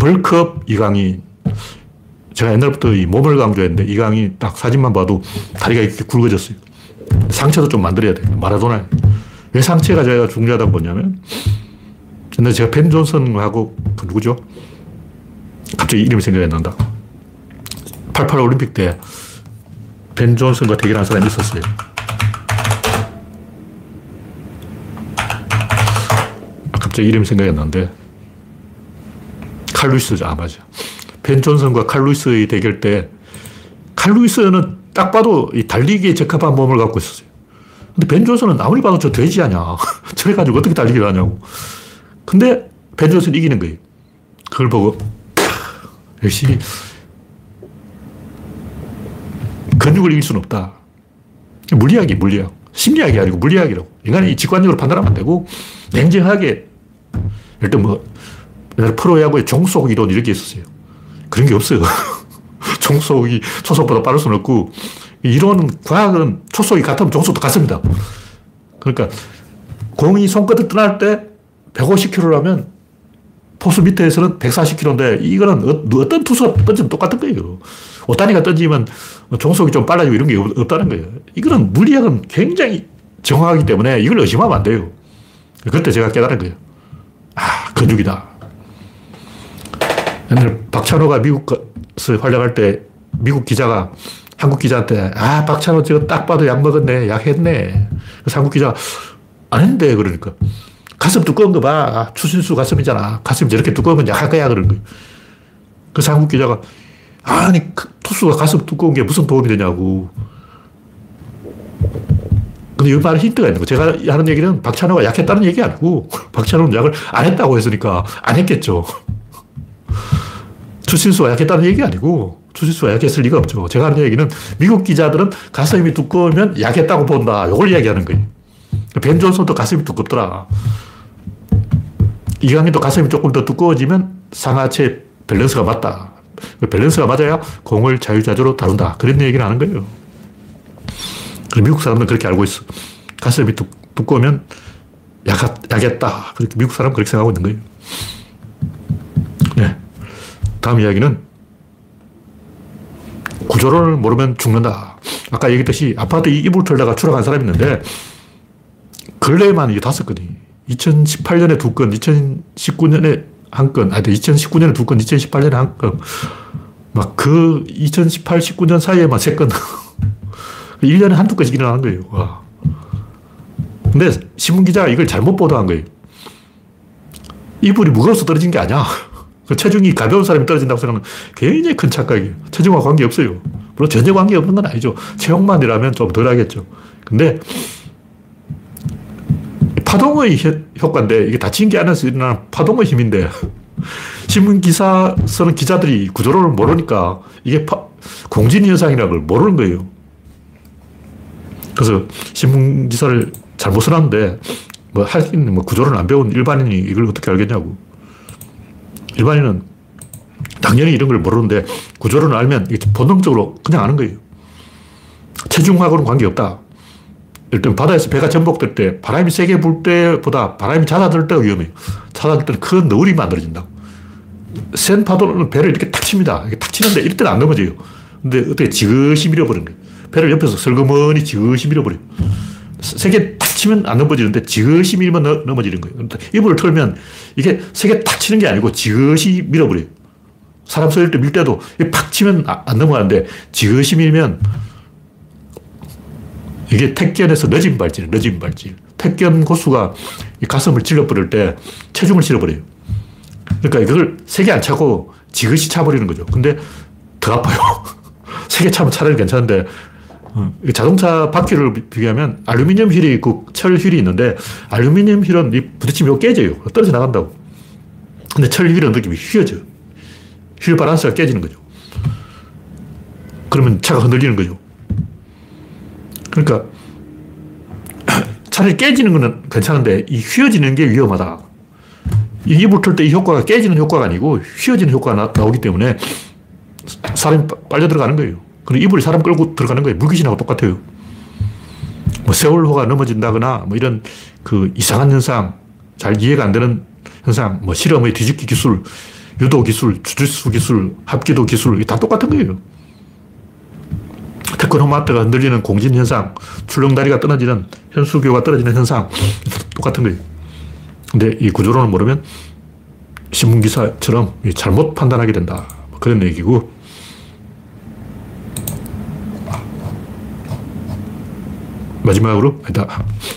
벌크업 이강인. 제가 옛날부터 이 몸을 강조했는데 이강인 딱 사진만 봐도 다리가 이렇게 굵어졌어요. 상체도 좀 만들어야 돼요. 마라도나. 왜 상체가 제가 중요하다고 보냐면 옛날에 제가 벤 존슨하고 그 누구죠? 갑자기 이름이 생각이 안 난다. 88 올림픽 때 벤 존슨과 대결한 사람이 있었어요. 갑자기 이름이 생각이 안 나는데 칼루이스죠. 아, 맞아. 벤 존슨과 칼루이스의 대결 때 칼루이스는 딱 봐도 이 달리기에 적합한 몸을 갖고 있었어요. 근데 벤 존슨은 아무리 봐도 저 돼지 아냐. 저래 가지고 어떻게 달리기를 하냐고. 근데 벤 존슨이 이기는 거예요. 그걸 보고 역시 근육을 이길 수는 없다. 물리학이 물리학. 심리학이 아니고 물리학이라고. 인간이 직관적으로 판단하면 안 되고 냉정하게 예를 들어 뭐 프로야구에 종속 이론 이렇게 있었어요. 그런 게 없어요. 종속이 초속보다 빠를 수는 없고, 이론, 과학은 초속이 같으면 종속도 같습니다. 그러니까, 공이 손끝을 떠날 때 150km라면 포수 밑에서는 140km인데, 이거는 어, 어떤 투수가 던지면 똑같은 거예요. 오타니가 던지면 종속이 좀 빨라지고 이런 게 없다는 거예요. 이거는 물리학은 굉장히 정확하기 때문에 이걸 의심하면 안 돼요. 그때 제가 깨달은 거예요. 아, 근육이다. 옛날 박찬호가 미국에서 활약할 때 미국 기자가 한국 기자한테 아 박찬호 저거 딱 봐도 약 먹었네 약 했네. 그래서 한국 안 했는데. 그러니까. 가슴 두꺼운 거 봐. 추신수 가슴이잖아. 가슴이 저렇게 두꺼우면 약할 거야. 그런 거예요. 그래서 한국 기자가 아니 그 투수가 가슴 두꺼운 게 무슨 도움이 되냐고. 근데 이 말에 힌트가 있는 거 제가 하는 얘기는 박찬호가 약했다는 얘기 아니고 박찬호는 약을 안 했다고 했으니까 안 했겠죠 추신수가 약했다는 얘기 아니고 추신수가 약했을 리가 없죠. 제가 하는 얘기는 미국 기자들은 가슴이 두꺼우면 약했다고 본다. 이걸 이야기하는 거예요. 벤 존슨도 가슴이 두껍더라. 이강인도 가슴이 조금 더 두꺼워지면 상하체 밸런스가 맞다. 밸런스가 맞아야 공을 자유자재로 다룬다. 그런 얘기를 하는 거예요. 미국 사람들은 그렇게 알고 있어. 가슴이 두, 두꺼우면 약, 약했다. 그렇게 미국 사람은 그렇게 생각하고 있는 거예요. 네. 다음 이야기는 구조를 모르면 죽는다. 아까 얘기했듯이 아파트 이불 털다가 추락한 사람이 있는데 근래에만 이게 다섯 건이 2018년에 두 건, 2019년에 한 건, 아니, 2019년에 두 건, 2018년에 한 건. 막 그 2018, 19년 사이에만 세 건. 1년에 한두 건씩 일어나는 거예요. 와. 근데 신문기자가 이걸 잘못 보도한 거예요. 이불이 무거워서 떨어진 게 아니야. 그 체중이 가벼운 사람이 떨어진다고 생각하는 굉장히 큰 착각이에요. 체중과 관계없어요. 물론 전혀 관계없는 건 아니죠. 체형만이라면 좀 덜 하겠죠. 근데 파동의 효과인데 이게 다친 게 안에서 일어나는 파동의 힘인데 신문 기사 쓰는 기자들이 구조를 모르니까 이게 파, 공진 현상이라는 걸 모르는 거예요. 그래서 신문 기사를 잘못 써놨는데 뭐 있는 뭐 구조를 안 배운 일반인이 이걸 어떻게 알겠냐고. 일반인은 당연히 이런 걸 모르는데 구조를 알면 본능적으로 그냥 아는 거예요. 체중하고는 관계없다. 일단 바다에서 배가 전복될 때 바람이 세게 불 때보다 바람이 잦아들 때가 위험해요. 잦아들 때는 큰 너울이 만들어진다. 센 파도는 배를 이렇게 탁 칩니다. 이렇게 탁 치는데 이럴 때는 안 넘어져요. 근데 어떻게 지그시 밀어버리는 거예요. 배를 옆에서 슬그머니 지그시 밀어버려요. 세게 탁 치면 안 넘어지는데 지그시 밀면 너, 넘어지는 거예요. 이불을 털면 이게 세게 탁 치는 게 아니고 지그시 밀어버려요. 사람 서 때밀 때도 팍 치면 아, 안 넘어가는데 지그시 밀면 이게 택견에서 늦은 발질, 늦은 발질. 택견 고수가 가슴을 찔러버릴 때 체중을 실어버려요. 그러니까 이걸 세게 안 차고 지그시 차버리는 거죠. 근데 더 아파요. 세게 차면 차라리 괜찮은데 어, 자동차 바퀴를 비교하면 알루미늄 휠이 있고 철 휠이 있는데 알루미늄 휠은 부딪히면 깨져요. 떨어져 나간다고. 근데 철 휠은 느낌이 휘어져. 휠 바란스가 깨지는 거죠. 그러면 차가 흔들리는 거죠. 그러니까 차라리 깨지는 거는 괜찮은데 이 휘어지는 게 위험하다. 이 붙을 때 이 효과가 깨지는 효과가 아니고 휘어지는 효과가 나, 오기 때문에 사람이 빨려 들어가는 거예요. 그리고 이불이 사람 끌고 들어가는 거예요. 물귀신하고 똑같아요. 뭐 세월호가 넘어진다거나 뭐 이런 그 이상한 현상, 잘 이해가 안 되는 현상, 뭐 실험의 뒤집기 기술, 유도 기술, 주짓수 기술, 합기도 기술, 다 똑같은 거예요. 테크노마트가 흔들리는 공진 현상, 출렁다리가 떨어지는 현수교가 떨어지는 현상, 똑같은 거예요. 근데 이 구조론을 모르면 신문기사처럼 잘못 판단하게 된다. 뭐 그런 얘기고. 마지막으로,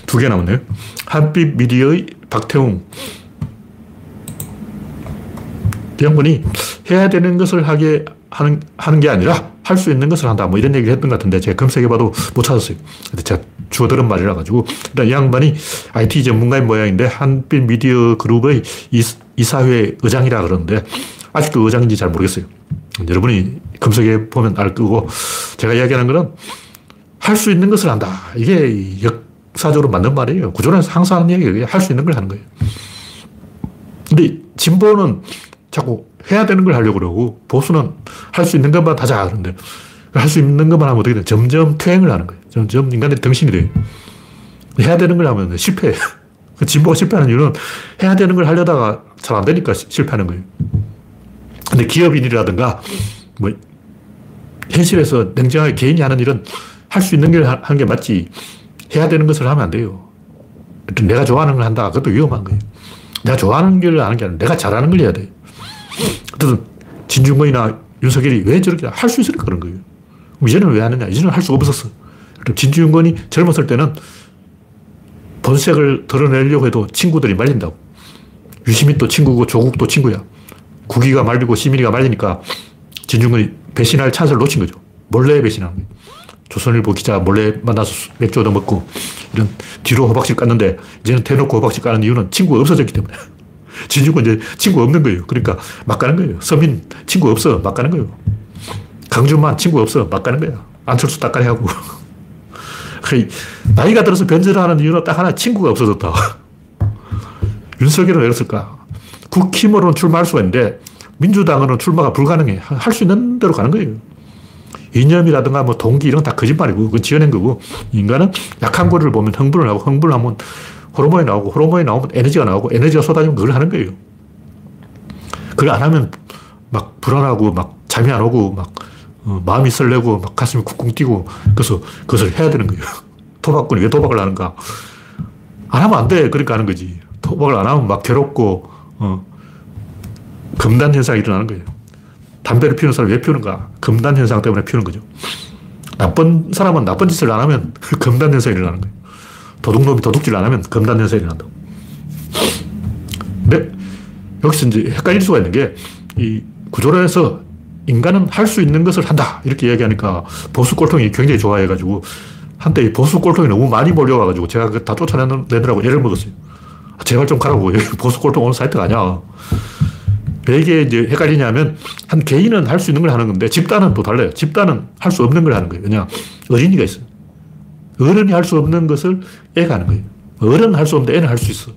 두 개 남았네요. 한빛 미디어의 박태웅. 이 양반이 해야 되는 것을 하게 하는, 하는 게 아니라 할 수 있는 것을 한다. 뭐 이런 얘기를 했던 것 같은데 제가 검색해봐도 못 찾았어요. 근데 제가 주워 들은 말이라 가지고 일단 이 양반이 IT 전문가인 모양인데 한빛 미디어 그룹의 이사회 의장이라 그러는데 아직도 의장인지 잘 모르겠어요. 여러분이 검색해 보면 알 거고 제가 이야기하는 거는 할 수 있는 것을 한다. 이게 역사적으로 맞는 말이에요. 구조는 항상 하는 얘기예요. 할 수 있는 걸 하는 거예요. 근데 진보는 자꾸 해야 되는 걸 하려고 그러고 보수는 할 수 있는 것만 하자 그런데 할 수 있는 것만 하면 어떻게 돼? 점점 퇴행을 하는 거예요. 점점 인간의 덩신이 돼요. 해야 되는 걸 하면 실패해. 그 진보가 실패하는 이유는 해야 되는 걸 하려다가 잘 안 되니까 실패하는 거예요. 근데 기업인이라든가 뭐 현실에서 냉정하게 개인이 하는 일은 할 수 있는 걸 하는 게 맞지 해야 되는 것을 하면 안 돼요. 내가 좋아하는 걸 한다. 그것도 위험한 거예요. 내가 좋아하는 걸 하는 게 아니라 내가 잘하는 걸 해야 돼. 어쨌든 진중권이나 윤석열이 왜 저렇게 할 수 있으니까 그런 거예요. 이제는 왜 하느냐? 이제는 할 수가 없었어. 진중권이 젊었을 때는 본색을 드러내려고 해도 친구들이 말린다고. 유시민도 친구고 조국도 친구야. 국위가 말리고 시민이가 말리니까 진중권이 배신할 찬스를 놓친 거죠. 몰래 배신하는 거예요. 조선일보 기자 몰래 만나서 맥주 얻어먹고 이런 뒤로 호박씨 깠는데 이제는 대놓고 호박씨 까는 이유는 친구가 없어졌기 때문에. 진주군 이제 친구 없는 거예요. 그러니까 막 가는 거예요. 서민 친구 없어. 막 가는 거예요. 강준만 친구 없어. 막 가는 거야. 안철수 딱가리 하고. 나이가 들어서 변절하는 이유는 딱 하나 친구가 없어졌다. 윤석열은 왜 그랬을까? 국힘으로는 출마할 수가 있는데 민주당으로는 출마가 불가능해. 할 수 있는 대로 가는 거예요. 이념이라든가 뭐 동기 이런 건다 거짓말이고 그건 지어낸 거고 인간은 약한 거를 보면 흥분을 하고 흥분을 하면 호르몬이 나오고 호르몬이 나오면 에너지가 나오고 에너지가 쏟아지면 그걸 하는 거예요. 그걸 안 하면 막 불안하고 막 잠이 안 오고 막 어, 마음이 설레고 막 가슴이 쿵쿵 뛰고 그래서 그것을 해야 되는 거예요. 도박꾼이 왜 도박을 하는가? 안 하면 안 돼. 그러니까 하는 거지. 도박을 안 하면 막 괴롭고 어, 금단 현상이 일어나는 거예요. 담배를 피우는 사람이 왜 피우는가? 금단 현상 때문에 피우는 거죠. 나쁜 사람은 나쁜 짓을 안 하면 금단 현상이 일어나는 거예요. 도둑놈이 도둑질 안 하면 금단 현상이 일어난다. 근데 여기서 이제 헷갈릴 수가 있는 게 이 구조론에서 인간은 할 수 있는 것을 한다. 이렇게 이야기하니까 보수 꼴통이 굉장히 좋아해가지고 한때 보수 꼴통이 너무 많이 몰려와가지고 제가 다 쫓아내느라고 애를 먹었어요. 제발 좀 가라고. 보수 꼴통 오는 사이트가 아니야. 왜 이게 이제 헷갈리냐면, 한 개인은 할 수 있는 걸 하는 건데, 집단은 또 달라요. 집단은 할 수 없는 걸 하는 거예요. 왜냐, 어린이가 있어요. 어른이 할 수 없는 것을 애가 하는 거예요. 어른은 할 수 없는데 애는 할 수 있어.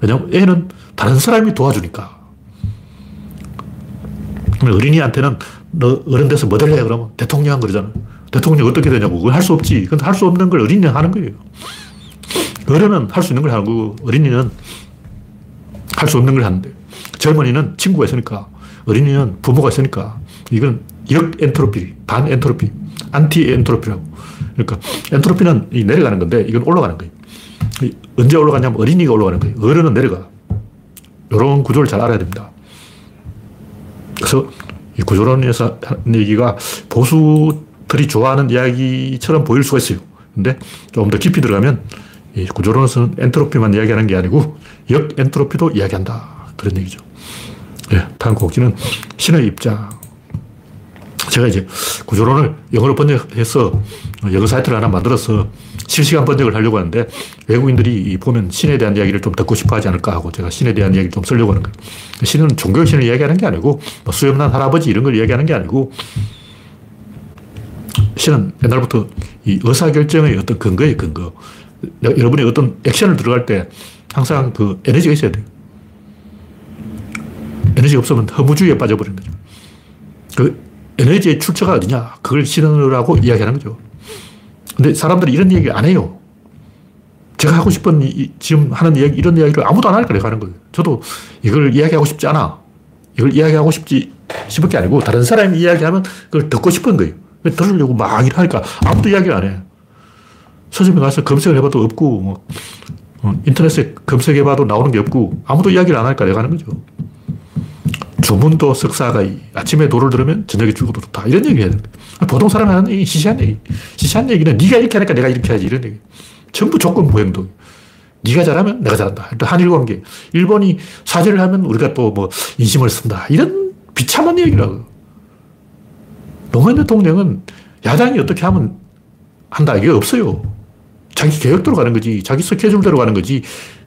왜냐면 애는 다른 사람이 도와주니까. 어린이한테는 너 어른 돼서 뭐 될래? 그러면 대통령 그러잖아. 대통령 어떻게 되냐고. 그건 할 수 없지. 근데 할수 없는 걸 어린이는 하는 거예요. 어른은 할 수 있는 걸 하는 거고, 어린이는 할 수 없는 걸 하는데. 젊은이는 친구가 있으니까, 어린이는 부모가 있으니까, 이건 역 엔트로피, 반 엔트로피, 안티 엔트로피라고. 그러니까 엔트로피는 내려가는 건데, 이건 올라가는 거예요. 언제 올라가냐면 어린이가 올라가는 거예요. 어른은 내려가. 이런 구조를 잘 알아야 됩니다. 그래서 이 구조론에서 하는 얘기가 보수들이 좋아하는 이야기처럼 보일 수가 있어요. 근데 좀 더 깊이 들어가면 이 구조론에서는 엔트로피만 이야기하는 게 아니고 역 엔트로피도 이야기한다. 그런 얘기죠. 네, 다음 곡지는 신의 입장. 제가 이제 구조론을 영어로 번역해서 영어 사이트를 하나 만들어서 실시간 번역을 하려고 하는데 외국인들이 보면 신에 대한 이야기를 좀 듣고 싶어 하지 않을까 하고 제가 신에 대한 이야기를 좀 쓰려고 하는 거예요. 신은 종교 신을 이야기하는 게 아니고 뭐 수염난 할아버지 이런 걸 이야기하는 게 아니고 신은 옛날부터 이 의사결정의 어떤 근거예요, 근거. 여러분이 어떤 액션을 들어갈 때 항상 그 에너지가 있어야 돼요. 에너지가 없으면 허무주의에 빠져버리는 거죠. 그 에너지의 출처가 어디냐? 그걸 신으라고 이야기하는 거죠. 근데 사람들이 이런 얘기 안 해요. 제가 하고 싶은, 이, 지금 하는 이야기, 이런 이야기를 아무도 안 하니까 내가 하는 거예요. 저도 이걸 이야기하고 싶지 않아. 이걸 이야기하고 싶지, 싶은 게 아니고, 다른 사람이 이야기하면 그걸 듣고 싶은 거예요. 들으려고 막 이러니까 아무도 이야기를 안 해. 서점에 가서 검색을 해봐도 없고, 뭐, 어, 인터넷에 검색해봐도 나오는 게 없고, 아무도 이야기를 안 하니까 내가 하는 거죠. 주문도 석사가 아침에 도를 들으면 저녁에 죽어도 좋다. 이런 얘기 해야 돼. 보통 사람 하는 얘기, 시시한 얘기. 시시한 얘기는 네가 이렇게 하니까 내가 이렇게 하지. 이런 얘기. 전부 조건 부행동. 네가 잘하면 내가 잘한다. 또 한일 관계. 일본이 사죄를 하면 우리가 또 뭐 인심을 쓴다. 이런 비참한 얘기라고. 노무현 대통령은 야당이 어떻게 하면 한다. 이게 없어요. 자기 계획대로 가는 거지. 자기 스케줄대로 가는 거지.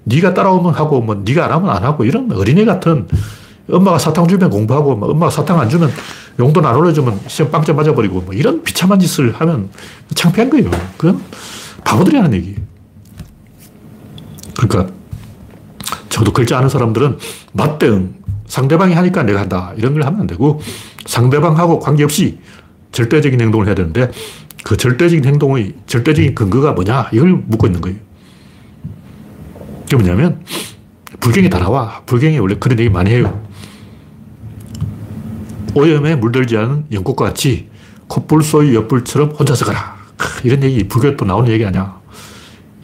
네가 따라오면 하고 뭐 네가 안 하면 안 하고 이런 어린애 같은 엄마가 사탕 주면 공부하고 뭐 엄마가 사탕 안 주면 용돈 안 올려주면 시험 빵점 맞아버리고 뭐 이런 비참한 짓을 하면 창피한 거예요. 그건 바보들이 하는 얘기. 그러니까 저도 글자 아는 사람들은 맞대응 상대방이 하니까 내가 한다 이런 걸 하면 안 되고 상대방하고 관계없이 절대적인 행동을 해야 되는데 그 절대적인 행동의 절대적인 근거가 뭐냐 이걸 묻고 있는 거예요. 그게 뭐냐면 불경이 다 나와. 불경이 원래 그런 얘기 많이 해요. 오염에 물들지 않은 영국과 같이 콧불 소위 옆불처럼 혼자서 가라. 이런 얘기, 불교에 또 나오는 얘기 아니야.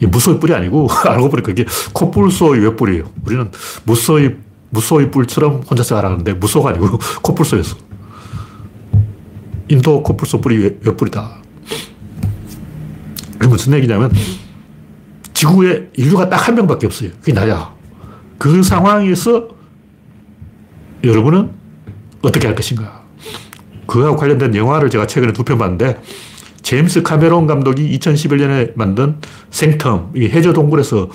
이 무소의 뿔이 아니고, 알고 보니까 이게 콧불 소위 옆불이에요. 우리는 무소의, 무소의 뿔처럼 혼자서 가라는데 무소가 아니고 콧불 소였어. 인도 콧불 소 뿔이 옆불이다. 그게 무슨 얘기냐면, 지구에 인류가 딱 한 명밖에 없어요. 그게 나야. 그 상황에서 여러분은 어떻게 할 것인가. 그와 관련된 영화를 제가 최근에 두 편 봤는데, 제임스 카메론 감독이 2011년에 만든 생텀, 이게 해저 동굴에서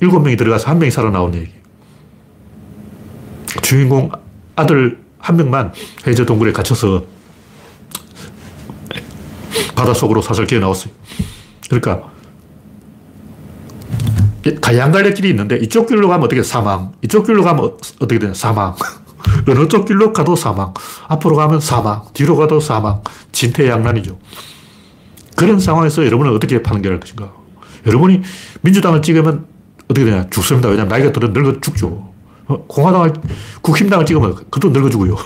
일곱 명이 들어가서 한 명이 살아나온 얘기. 주인공 아들 한 명만 해저 동굴에 갇혀서 바닷속으로 사슬 기어 나왔어요. 그러니까 가양갈래 길이 있는데 이쪽 길로 가면 어떻게 사망, 이쪽 길로 가면 어떻게 되냐 사망. 어느 쪽 길로 가도 사망. 앞으로 가면 사망. 뒤로 가도 사망. 진퇴양난이죠. 그런 상황에서 여러분은 어떻게 판결할 것인가? 여러분이 민주당을 찍으면 어떻게 되냐? 죽습니다. 왜냐하면 나이가 들어 늙어 죽죠. 어, 공화당을, 국힘당을 찍으면 그것도 늙어 죽고요.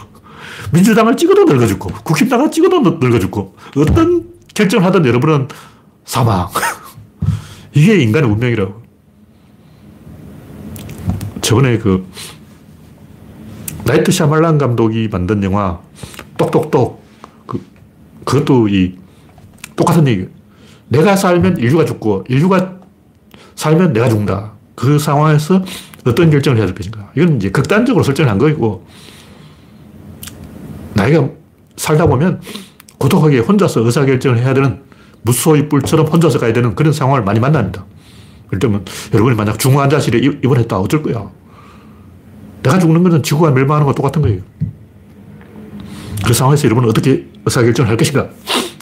민주당을 찍어도 늙어 죽고, 국힘당을 찍어도 늙어 죽고, 어떤 결정을 하든 여러분은 사망. 이게 인간의 운명이라고. 저번에 그, 나이트 샤말란 감독이 만든 영화, 똑똑똑. 그, 그것도 이, 똑같은 얘기 내가 살면 인류가 죽고, 인류가 살면 내가 죽는다. 그 상황에서 어떤 결정을 해야 될 것인가. 이건 이제 극단적으로 설정한 거고, 나이가 살다 보면 고독하게 혼자서 의사결정을 해야 되는 무소의 뿔처럼 혼자서 가야 되는 그런 상황을 많이 만납니다. 그럴 때면 여러분이 만약 중환자실에 입원했다 어쩔 거야. 내가 죽는 것은 지구가 멸망하는 거 똑같은 거예요. 그 상황에서 여러분은 어떻게 의사결정을 할 것인가?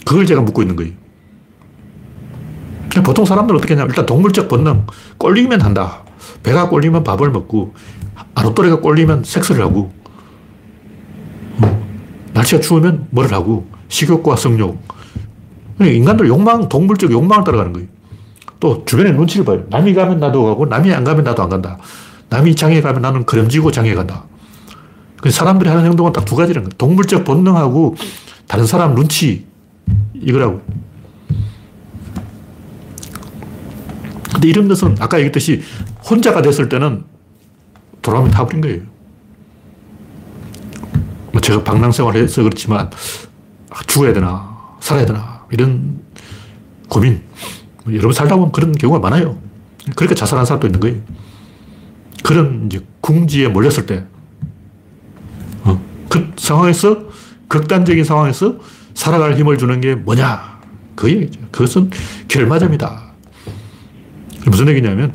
그걸 제가 묻고 있는 거예요. 보통 사람들은 어떻게 하냐 일단 동물적 본능, 꼴리면 한다. 배가 꼴리면 밥을 먹고, 아랫도리가 꼴리면 섹스를 하고, 날씨가 추우면 뭐를 하고, 식욕과 성욕. 인간들 욕망, 동물적 욕망을 따라가는 거예요. 또 주변에 눈치를 봐요. 남이 가면 나도 가고, 남이 안 가면 나도 안 간다. 남이 장에 가면 나는 그름지고 장에 간다. 사람들이 하는 행동은 딱 두 가지라는 거예요. 동물적 본능하고 다른 사람 눈치, 이거라고. 근데 이런 것은 아까 얘기했듯이 혼자가 됐을 때는 돌아오면 타버린 거예요. 뭐 제가 방랑생활을 해서 그렇지만 죽어야 되나, 살아야 되나, 이런 고민. 뭐 여러분 살다 보면 그런 경우가 많아요. 그러니까 자살한 사람도 있는 거예요. 그런 이제 궁지에 몰렸을 때, 어, 그 상황에서, 극단적인 상황에서 살아갈 힘을 주는 게 뭐냐? 그 얘기죠. 그것은 결마점이다. 무슨 얘기냐면,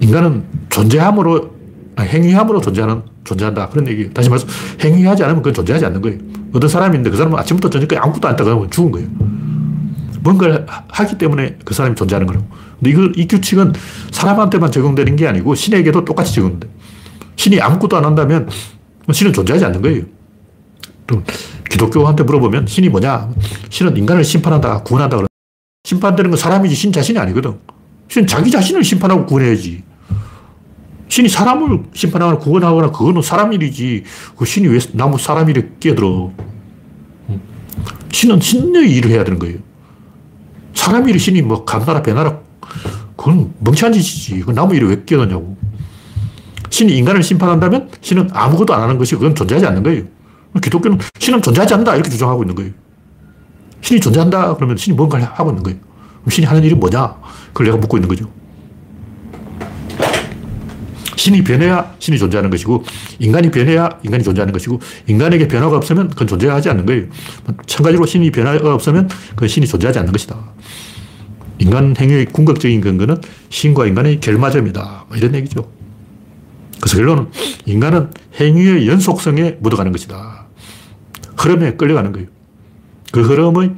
인간은 존재함으로, 아니, 행위함으로 존재하는, 존재한다. 그런 얘기. 다시 말해서, 행위하지 않으면 그건 존재하지 않는 거예요. 어떤 사람인데 그 사람은 아침부터 저녁까지 아무것도 안 했다 그러면 죽은 거예요. 뭔가를 하기 때문에 그 사람이 존재하는 거라고. 이거, 이 규칙은 사람한테만 적용되는 게 아니고 신에게도 똑같이 적용돼. 신이 아무것도 안 한다면 신은 존재하지 않는 거예요. 기독교한테 물어보면 신이 뭐냐? 신은 인간을 심판한다, 구원한다. 그러 심판되는 건 사람이지 신 자신이 아니거든. 신은 자기 자신을 심판하고 구원해야지. 신이 사람을 심판하거나 구원하거나 그거는 사람 일이지. 그 신이 왜 나무 사람 일에 끼어들어. 신은 신의 일을 해야 되는 거예요. 사람 일이 신이 뭐 감나라 배나라 그건 멍청한 짓이지. 그 나무 일에 왜 끼어드냐고. 신이 인간을 심판한다면 신은 아무것도 안 하는 것이 그건 존재하지 않는 거예요. 기독교는 신은 존재하지 않는다 이렇게 주장하고 있는 거예요. 신이 존재한다 그러면 신이 뭔가를 하고 있는 거예요. 그럼 신이 하는 일이 뭐냐? 그걸 내가 묻고 있는 거죠. 신이 변해야 신이 존재하는 것이고 인간이 변해야 인간이 존재하는 것이고 인간에게 변화가 없으면 그건 존재하지 않는 거예요. 마찬가지로 신이 변화가 없으면 그건 신이 존재하지 않는 것이다. 인간 행위의 궁극적인 근거는 신과 인간의 결마점이다. 뭐 이런 얘기죠. 그래서 결론은 인간은 행위의 연속성에 묻어가는 것이다. 흐름에 끌려가는 거예요. 그 흐름의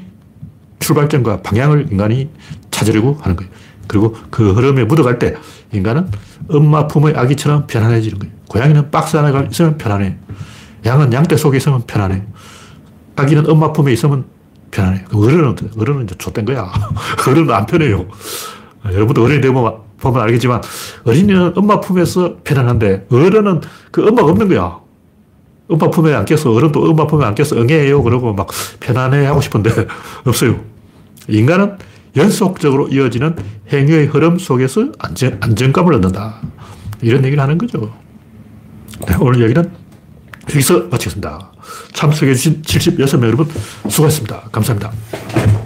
출발점과 방향을 인간이 찾으려고 하는 거예요. 그리고 그 흐름에 묻어갈 때 인간은 엄마 품의 아기처럼 편안해지는 거예요. 고양이는 박스 안에 있으면 편안해. 양은 양떼 속에 있으면 편안해. 아기는 엄마 품에 있으면 편안해. 어른은, 어른은 이제 좆된 거야. 어른은 안 편해요. 여러분도 어른이 되면 보면 알겠지만 어린이는 엄마 품에서 편안한데 어른은 그 엄마가 없는 거야. 엄마 품에 안 껴서 어른도 엄마 품에 안 껴서 응애해요. 그러고 막 편안해 하고 싶은데 없어요. 인간은 연속적으로 이어지는 행위의 흐름 속에서 안정, 안정감을 얻는다. 이런 얘기를 하는 거죠. 네, 오늘 얘기는 여기서 마치겠습니다. 참석해주신 76명 여러분 수고하셨습니다. 감사합니다.